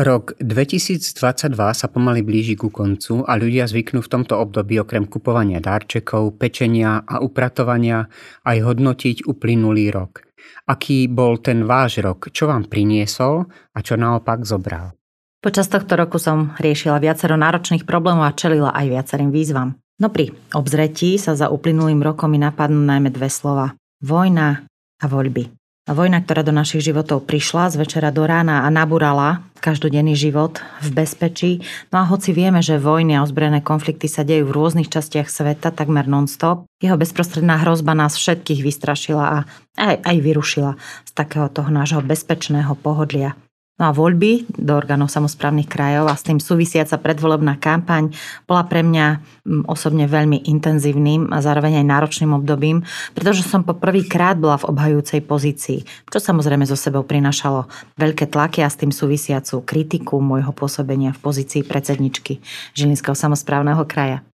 Rok 2022 sa pomaly blíži ku koncu a ľudia zvyknú v tomto období okrem kupovania darčekov, pečenia a upratovania aj hodnotiť uplynulý rok. Aký bol ten váš rok? Čo vám priniesol a čo naopak zobral? Počas tohto roku som riešila viacero náročných problémov a čelila aj viacerým výzvam. No pri obzretí sa za uplynulým rokom mi napadnú najmä dve slova. Vojna a voľby. Vojna, ktorá do našich životov prišla z večera do rána a nabúrala každodenný život v bezpečí. No a hoci vieme, že vojny a ozbrojené konflikty sa dejú v rôznych častiach sveta takmer non-stop, jeho bezprostredná hrozba nás všetkých vystrašila a aj, aj vyrušila z takého toho nášho bezpečného pohodlia. No a voľby do orgánov samozprávnych krajov a s tým súvisiaca predvolebná kampaň bola pre mňa mm, osobne veľmi intenzívnym a zároveň aj náročným obdobím, pretože som po prvýkrát bola v obhajúcej pozícii, čo samozrejme zo sebou prinašalo veľké tlaky a s tým súvisiacu kritiku môjho pôsobenia v pozícii predsedničky Žilinského samozprávneho kraja.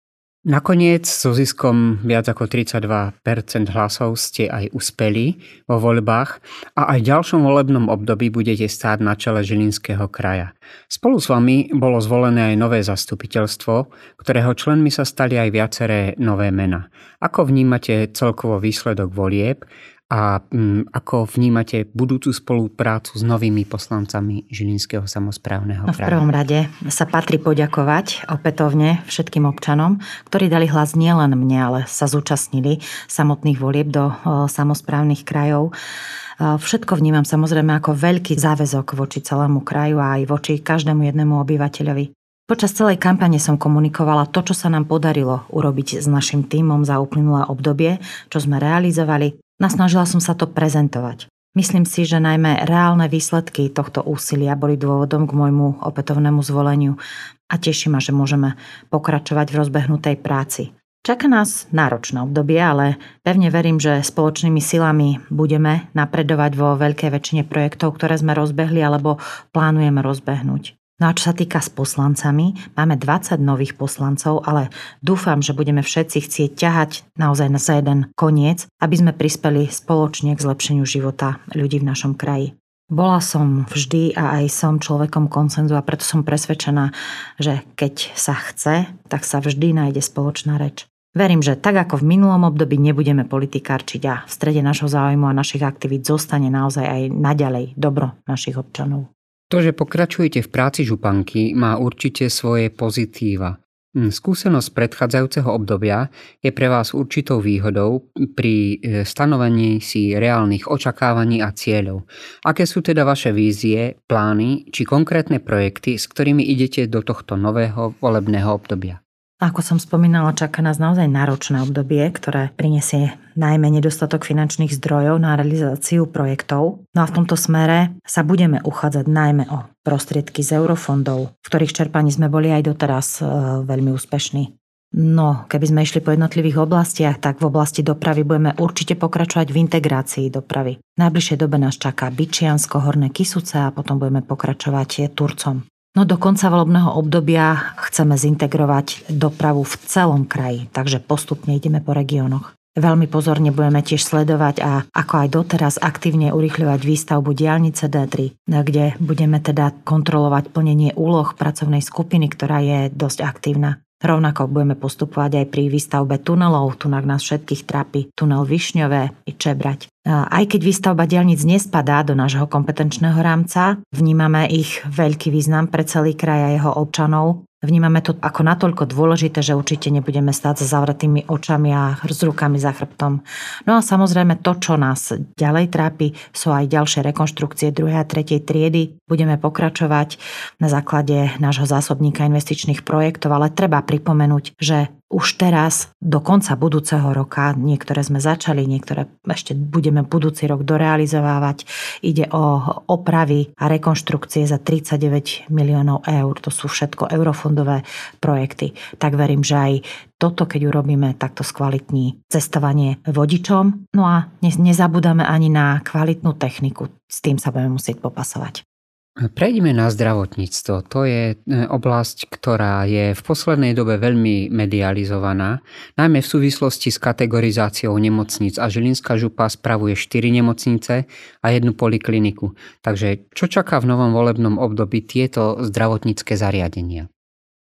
Nakoniec so ziskom viac ako 32% hlasov ste aj uspeli vo voľbách a aj v ďalšom volebnom období budete stáť na čele Žilinského kraja. Spolu s vami bolo zvolené aj nové zastupiteľstvo, ktorého členmi sa stali aj viaceré nové mena. Ako vnímate celkovo výsledok volieb a mm, ako vnímate budúcu spoluprácu s novými poslancami Žilinského samozprávneho no, V prvom rade sa patrí poďakovať opätovne všetkým občanom, ktorí dali hlas nielen mne, ale sa zúčastnili samotných volieb do samozprávnych krajov. Všetko vnímam samozrejme ako veľký záväzok voči celému kraju a aj voči každému jednému obyvateľovi. Počas celej kampane som komunikovala to, čo sa nám podarilo urobiť s našim týmom za uplynulé obdobie, čo sme realizovali Nasnažila som sa to prezentovať. Myslím si, že najmä reálne výsledky tohto úsilia boli dôvodom k môjmu opätovnému zvoleniu a teší ma, že môžeme pokračovať v rozbehnutej práci. Čaká nás náročné obdobie, ale pevne verím, že spoločnými silami budeme napredovať vo veľkej väčšine projektov, ktoré sme rozbehli alebo plánujeme rozbehnúť. No a čo sa týka s poslancami, máme 20 nových poslancov, ale dúfam, že budeme všetci chcieť ťahať naozaj na jeden koniec, aby sme prispeli spoločne k zlepšeniu života ľudí v našom kraji. Bola som vždy a aj som človekom koncenzu a preto som presvedčená, že keď sa chce, tak sa vždy nájde spoločná reč. Verím, že tak ako v minulom období nebudeme politikárčiť a v strede našho záujmu a našich aktivít zostane naozaj aj naďalej dobro našich občanov. To, že pokračujete v práci županky, má určite svoje pozitíva. Hm, skúsenosť predchádzajúceho obdobia je pre vás určitou výhodou pri e, stanovení si reálnych očakávaní a cieľov. Aké sú teda vaše vízie, plány či konkrétne projekty, s ktorými idete do tohto nového volebného obdobia? Ako som spomínala, čaká nás naozaj náročné obdobie, ktoré prinesie najmä nedostatok finančných zdrojov na realizáciu projektov. No a v tomto smere sa budeme uchádzať najmä o prostriedky z eurofondov, v ktorých čerpaní sme boli aj doteraz e, veľmi úspešní. No, keby sme išli po jednotlivých oblastiach, tak v oblasti dopravy budeme určite pokračovať v integrácii dopravy. V najbližšej dobe nás čaká Byčiansko, Horné Kisuce a potom budeme pokračovať Turcom. No do konca volebného obdobia chceme zintegrovať dopravu v celom kraji, takže postupne ideme po regiónoch. Veľmi pozorne budeme tiež sledovať a ako aj doteraz aktívne urychľovať výstavbu diálnice D3, kde budeme teda kontrolovať plnenie úloh pracovnej skupiny, ktorá je dosť aktívna. Rovnako budeme postupovať aj pri výstavbe tunelov, tu nás všetkých trápi tunel Višňové i Čebrať. Aj keď výstavba dielnic nespadá do nášho kompetenčného rámca, vnímame ich veľký význam pre celý kraj a jeho občanov Vnímame to ako natoľko dôležité, že určite nebudeme stáť za zavretými očami a s rukami za chrbtom. No a samozrejme to, čo nás ďalej trápi, sú aj ďalšie rekonštrukcie druhej a tretej triedy. Budeme pokračovať na základe nášho zásobníka investičných projektov, ale treba pripomenúť, že už teraz do konca budúceho roka, niektoré sme začali, niektoré ešte budeme budúci rok dorealizovávať. Ide o opravy a rekonštrukcie za 39 miliónov eur. To sú všetko eurofondové projekty. Tak verím, že aj toto, keď urobíme, takto skvalitní cestovanie vodičom. No a nezabúdame ani na kvalitnú techniku. S tým sa budeme musieť popasovať. Prejdeme na zdravotníctvo. To je e, oblasť, ktorá je v poslednej dobe veľmi medializovaná, najmä v súvislosti s kategorizáciou nemocníc a Žilinská župa spravuje 4 nemocnice a jednu polikliniku. Takže čo čaká v novom volebnom období tieto zdravotnícke zariadenia?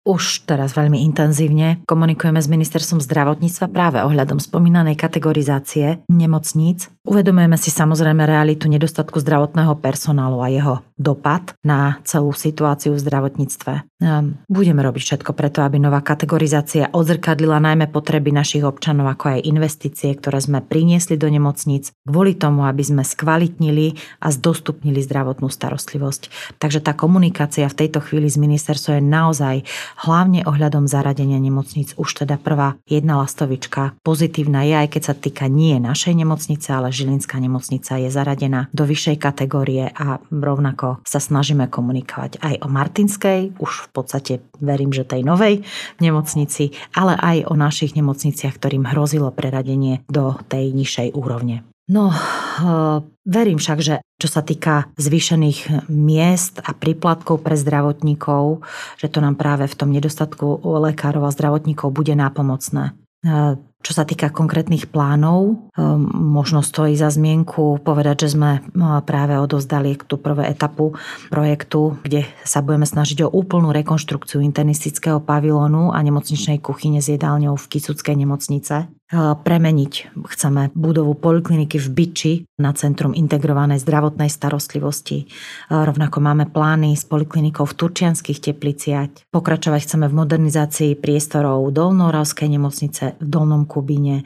Už teraz veľmi intenzívne komunikujeme s ministerstvom zdravotníctva práve ohľadom spomínanej kategorizácie nemocníc. Uvedomujeme si samozrejme realitu nedostatku zdravotného personálu a jeho dopad na celú situáciu v zdravotníctve. Budeme robiť všetko preto, aby nová kategorizácia odzrkadlila najmä potreby našich občanov, ako aj investície, ktoré sme priniesli do nemocníc, kvôli tomu, aby sme skvalitnili a zdostupnili zdravotnú starostlivosť. Takže tá komunikácia v tejto chvíli s ministerstvom je naozaj hlavne ohľadom zaradenia nemocníc už teda prvá jedna lastovička pozitívna je, aj keď sa týka nie našej nemocnice, ale Žilinská nemocnica je zaradená do vyššej kategórie a rovnako ako sa snažíme komunikovať aj o Martinskej, už v podstate verím, že tej novej nemocnici, ale aj o našich nemocniciach, ktorým hrozilo preradenie do tej nižšej úrovne. No, eh, verím však, že čo sa týka zvýšených miest a príplatkov pre zdravotníkov, že to nám práve v tom nedostatku lekárov a zdravotníkov bude nápomocné. Čo sa týka konkrétnych plánov, ehm, možno stojí za zmienku povedať, že sme práve odozdali tú prvú etapu projektu, kde sa budeme snažiť o úplnú rekonštrukciu internistického pavilónu a nemocničnej kuchyne s jedálňou v Kisuckej nemocnice. Premeniť chceme budovu polikliniky v Byči na Centrum integrovanej zdravotnej starostlivosti. Rovnako máme plány s poliklinikou v Turčianských tepliciach. Pokračovať chceme v modernizácii priestorov Dolnoravskej nemocnice v Dolnom Kubíne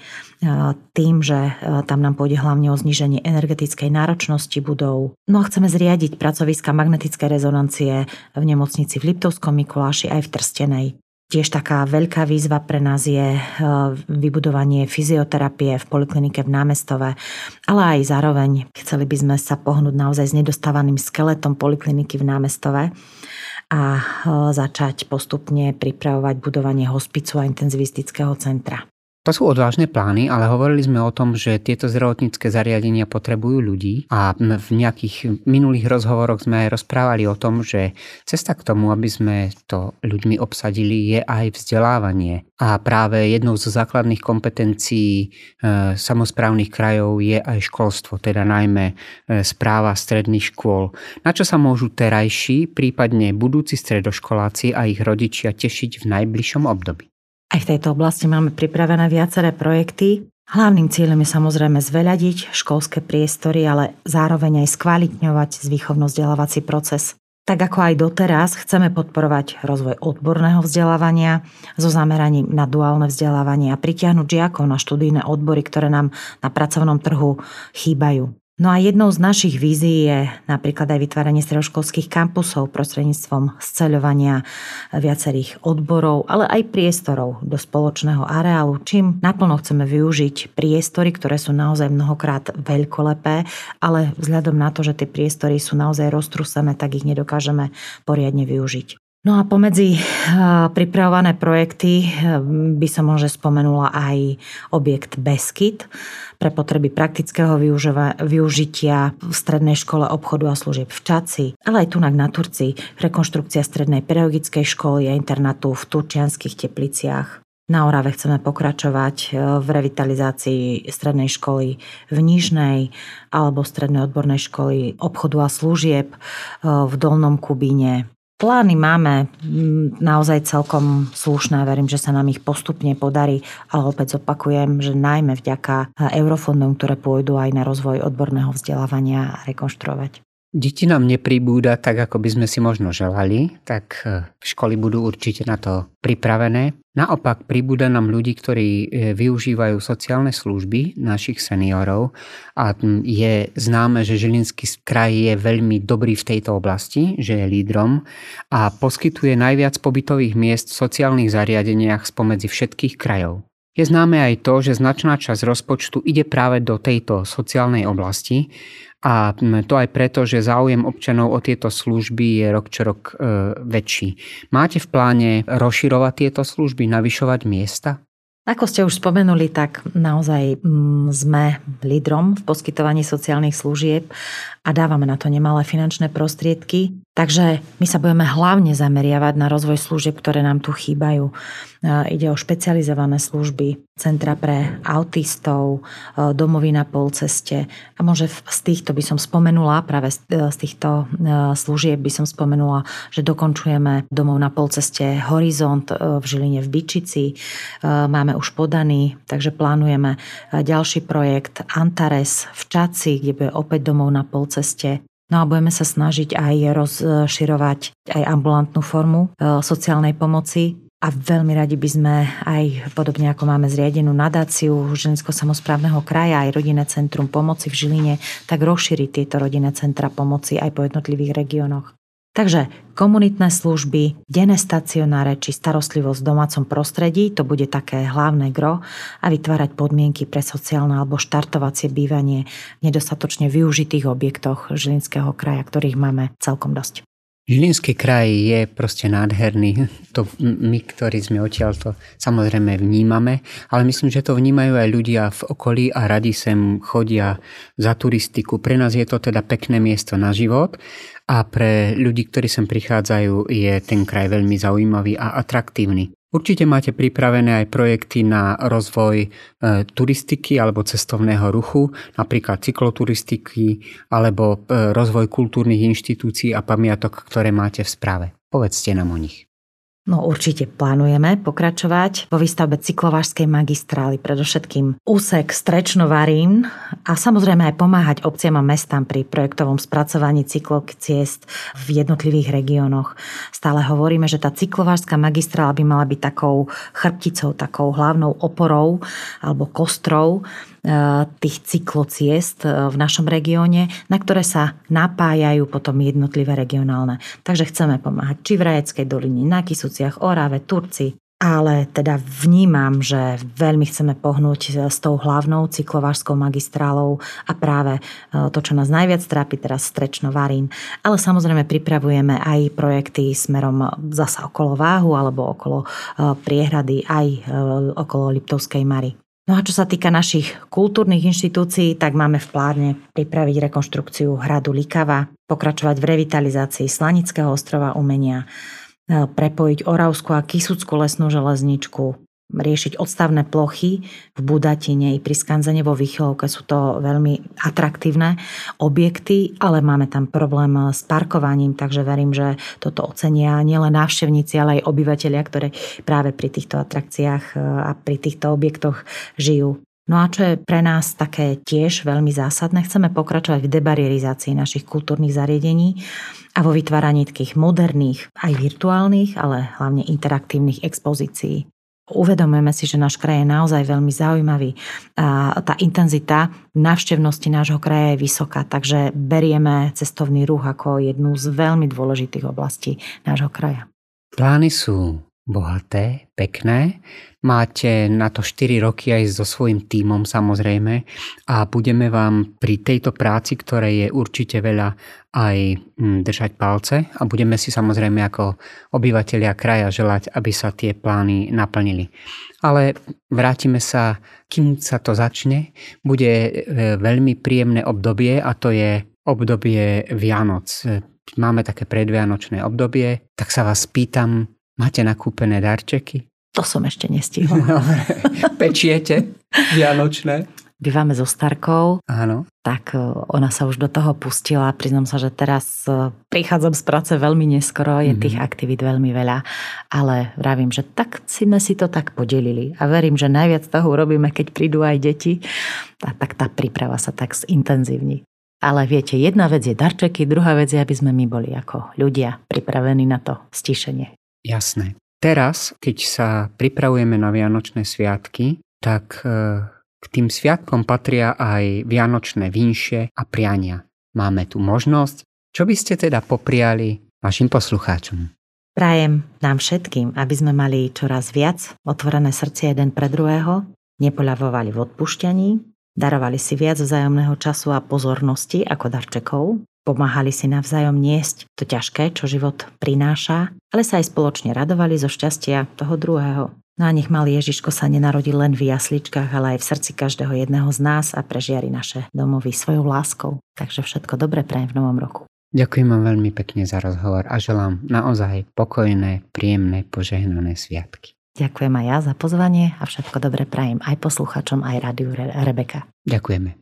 tým, že tam nám pôjde hlavne o zníženie energetickej náročnosti budov. No a chceme zriadiť pracoviska magnetické rezonancie v nemocnici v Liptovskom Mikuláši aj v Trstenej. Tiež taká veľká výzva pre nás je vybudovanie fyzioterapie v poliklinike v Námestove, ale aj zároveň chceli by sme sa pohnúť naozaj s nedostávaným skeletom polikliniky v Námestove a začať postupne pripravovať budovanie hospicu a intenzivistického centra. To sú odvážne plány, ale hovorili sme o tom, že tieto zdravotnícke zariadenia potrebujú ľudí a v nejakých minulých rozhovoroch sme aj rozprávali o tom, že cesta k tomu, aby sme to ľuďmi obsadili, je aj vzdelávanie. A práve jednou zo základných kompetencií e, samozprávnych krajov je aj školstvo, teda najmä e, správa stredných škôl. Na čo sa môžu terajší, prípadne budúci stredoškoláci a ich rodičia tešiť v najbližšom období? Aj v tejto oblasti máme pripravené viaceré projekty. Hlavným cieľom je samozrejme zveľadiť školské priestory, ale zároveň aj skvalitňovať zvýchovno-vzdelávací proces. Tak ako aj doteraz chceme podporovať rozvoj odborného vzdelávania so zameraním na duálne vzdelávanie a pritiahnuť žiakov na študijné odbory, ktoré nám na pracovnom trhu chýbajú. No a jednou z našich vízií je napríklad aj vytváranie stredoškolských kampusov prostredníctvom sceľovania viacerých odborov, ale aj priestorov do spoločného areálu, čím naplno chceme využiť priestory, ktoré sú naozaj mnohokrát veľkolepé, ale vzhľadom na to, že tie priestory sú naozaj roztrusené, tak ich nedokážeme poriadne využiť. No a pomedzi pripravované projekty by som možno spomenula aj objekt Beskyt pre potreby praktického využitia v strednej škole obchodu a služieb v Čaci, ale aj tunak na Turci, rekonštrukcia strednej pedagogickej školy a internátu v Turčianských tepliciach. Na Orave chceme pokračovať v revitalizácii strednej školy v Nižnej alebo strednej odbornej školy obchodu a služieb v Dolnom Kubíne. Plány máme mm, naozaj celkom slušné, verím, že sa nám ich postupne podarí, ale opäť zopakujem, že najmä vďaka eurofondom, ktoré pôjdu aj na rozvoj odborného vzdelávania a rekonštruovať. Deti nám nepribúda tak, ako by sme si možno želali, tak e, školy budú určite na to pripravené. Naopak pribúda nám ľudí, ktorí e, využívajú sociálne služby našich seniorov a je známe, že Žilinský kraj je veľmi dobrý v tejto oblasti, že je lídrom a poskytuje najviac pobytových miest v sociálnych zariadeniach spomedzi všetkých krajov. Je známe aj to, že značná časť rozpočtu ide práve do tejto sociálnej oblasti a to aj preto, že záujem občanov o tieto služby je rok čo rok e, väčší. Máte v pláne rozširovať tieto služby, navyšovať miesta? Ako ste už spomenuli, tak naozaj sme lídrom v poskytovaní sociálnych služieb a dávame na to nemalé finančné prostriedky. Takže my sa budeme hlavne zameriavať na rozvoj služieb, ktoré nám tu chýbajú. Ide o špecializované služby, centra pre autistov, domovy na polceste. A môže z týchto by som spomenula, práve z týchto služieb by som spomenula, že dokončujeme domov na polceste Horizont v Žiline v Byčici. Máme už podaný, takže plánujeme ďalší projekt Antares v Čaci, kde bude opäť domov na polceste. No a budeme sa snažiť aj rozširovať aj ambulantnú formu e, sociálnej pomoci. A veľmi radi by sme aj, podobne ako máme zriadenú nadáciu Žilinského samozprávneho kraja, aj rodinné centrum pomoci v Žiline, tak rozšíriť tieto rodinné centra pomoci aj po jednotlivých regiónoch. Takže komunitné služby, denné stacionáre či starostlivosť v domácom prostredí, to bude také hlavné gro a vytvárať podmienky pre sociálne alebo štartovacie bývanie v nedostatočne využitých objektoch Žilinského kraja, ktorých máme celkom dosť. Žilinský kraj je proste nádherný. To my, ktorí sme odtiaľ, to samozrejme vnímame, ale myslím, že to vnímajú aj ľudia v okolí a radi sem chodia za turistiku. Pre nás je to teda pekné miesto na život a pre ľudí, ktorí sem prichádzajú, je ten kraj veľmi zaujímavý a atraktívny. Určite máte pripravené aj projekty na rozvoj e, turistiky alebo cestovného ruchu, napríklad cykloturistiky alebo e, rozvoj kultúrnych inštitúcií a pamiatok, ktoré máte v správe. Povedzte nám o nich. No určite plánujeme pokračovať vo výstavbe cyklovážskej magistrály, predovšetkým úsek Strečnovarín a samozrejme aj pomáhať obciam a mestám pri projektovom spracovaní ciest v jednotlivých regiónoch. Stále hovoríme, že tá cyklovážská magistrála by mala byť takou chrbticou, takou hlavnou oporou alebo kostrou tých cyklociest eh, v našom regióne, na ktoré sa napájajú potom jednotlivé regionálne. Takže chceme pomáhať či v Rajeckej doline, na Kisuciach, Orave, Turci, ale teda vnímam, že veľmi chceme pohnúť eh, s tou hlavnou cyklovážskou magistrálou a práve to, čo nás najviac trápi, teraz Strečno Varín. Ale samozrejme pripravujeme aj projekty smerom zasa okolo Váhu alebo okolo priehrady aj okolo Liptovskej Mary. No a čo sa týka našich kultúrnych inštitúcií, tak máme v pláne pripraviť rekonštrukciu hradu Likava, pokračovať v revitalizácii Slanického ostrova umenia, e, prepojiť Oravskú a Kisuckú lesnú železničku, riešiť odstavné plochy v Budatine i pri Skanzene vo Vychylovke. Sú to veľmi atraktívne objekty, ale máme tam problém s parkovaním, takže verím, že toto ocenia nielen návštevníci, ale aj obyvateľia, ktorí práve pri týchto atrakciách e, a pri týchto objektoch žijú. No a čo je pre nás také tiež veľmi zásadné, chceme pokračovať v debarierizácii našich kultúrnych zariadení a vo vytváraní takých moderných, aj virtuálnych, ale hlavne interaktívnych expozícií. Uvedomujeme si, že náš kraj je naozaj veľmi zaujímavý. A tá intenzita návštevnosti nášho kraja je vysoká, takže berieme cestovný ruch ako jednu z veľmi dôležitých oblastí nášho kraja. Plány sú bohaté, pekné. Máte na to 4 roky aj so svojím tímom samozrejme a budeme vám pri tejto práci, ktorej je určite veľa, aj mm, držať palce a budeme si samozrejme ako obyvateľia kraja želať, aby sa tie plány naplnili. Ale vrátime sa, kým sa to začne, bude e, veľmi príjemné obdobie a to je obdobie Vianoc. Máme také predvianočné obdobie, tak sa vás pýtam, Máte nakúpené darčeky? To som ešte nestihla. Dobre. Pečiete vianočné? Bývame so Starkou. Áno. Tak e, ona sa už do toho pustila. Priznám sa, že teraz e, prichádzam z práce veľmi neskoro, je mm-hmm. tých aktivít veľmi veľa, ale vravím, že tak si sme si to tak podelili. A verím, že najviac toho urobíme, keď prídu aj deti. A tak tá príprava sa tak zintenzívni. Ale viete, jedna vec je darčeky, druhá vec je, aby sme my boli ako ľudia pripravení na to stišenie. Jasné. Teraz, keď sa pripravujeme na Vianočné sviatky, tak e, k tým sviatkom patria aj Vianočné vínšie a priania. Máme tu možnosť. Čo by ste teda popriali vašim poslucháčom? Prajem nám všetkým, aby sme mali čoraz viac otvorené srdce jeden pre druhého, nepoľavovali v odpušťaní, darovali si viac vzájomného času a pozornosti ako darčekov, Pomáhali si navzájom niesť to ťažké, čo život prináša, ale sa aj spoločne radovali zo šťastia toho druhého. No a nech malý Ježiško sa nenarodil len v jasličkách, ale aj v srdci každého jedného z nás a prežiari naše domovy svojou láskou. Takže všetko dobré prajem v novom roku. Ďakujem vám veľmi pekne za rozhovor a želám naozaj pokojné, príjemné, požehnané sviatky. Ďakujem aj ja za pozvanie a všetko dobre prajem aj posluchačom, aj rádiu Re- Rebeka. Ďakujeme.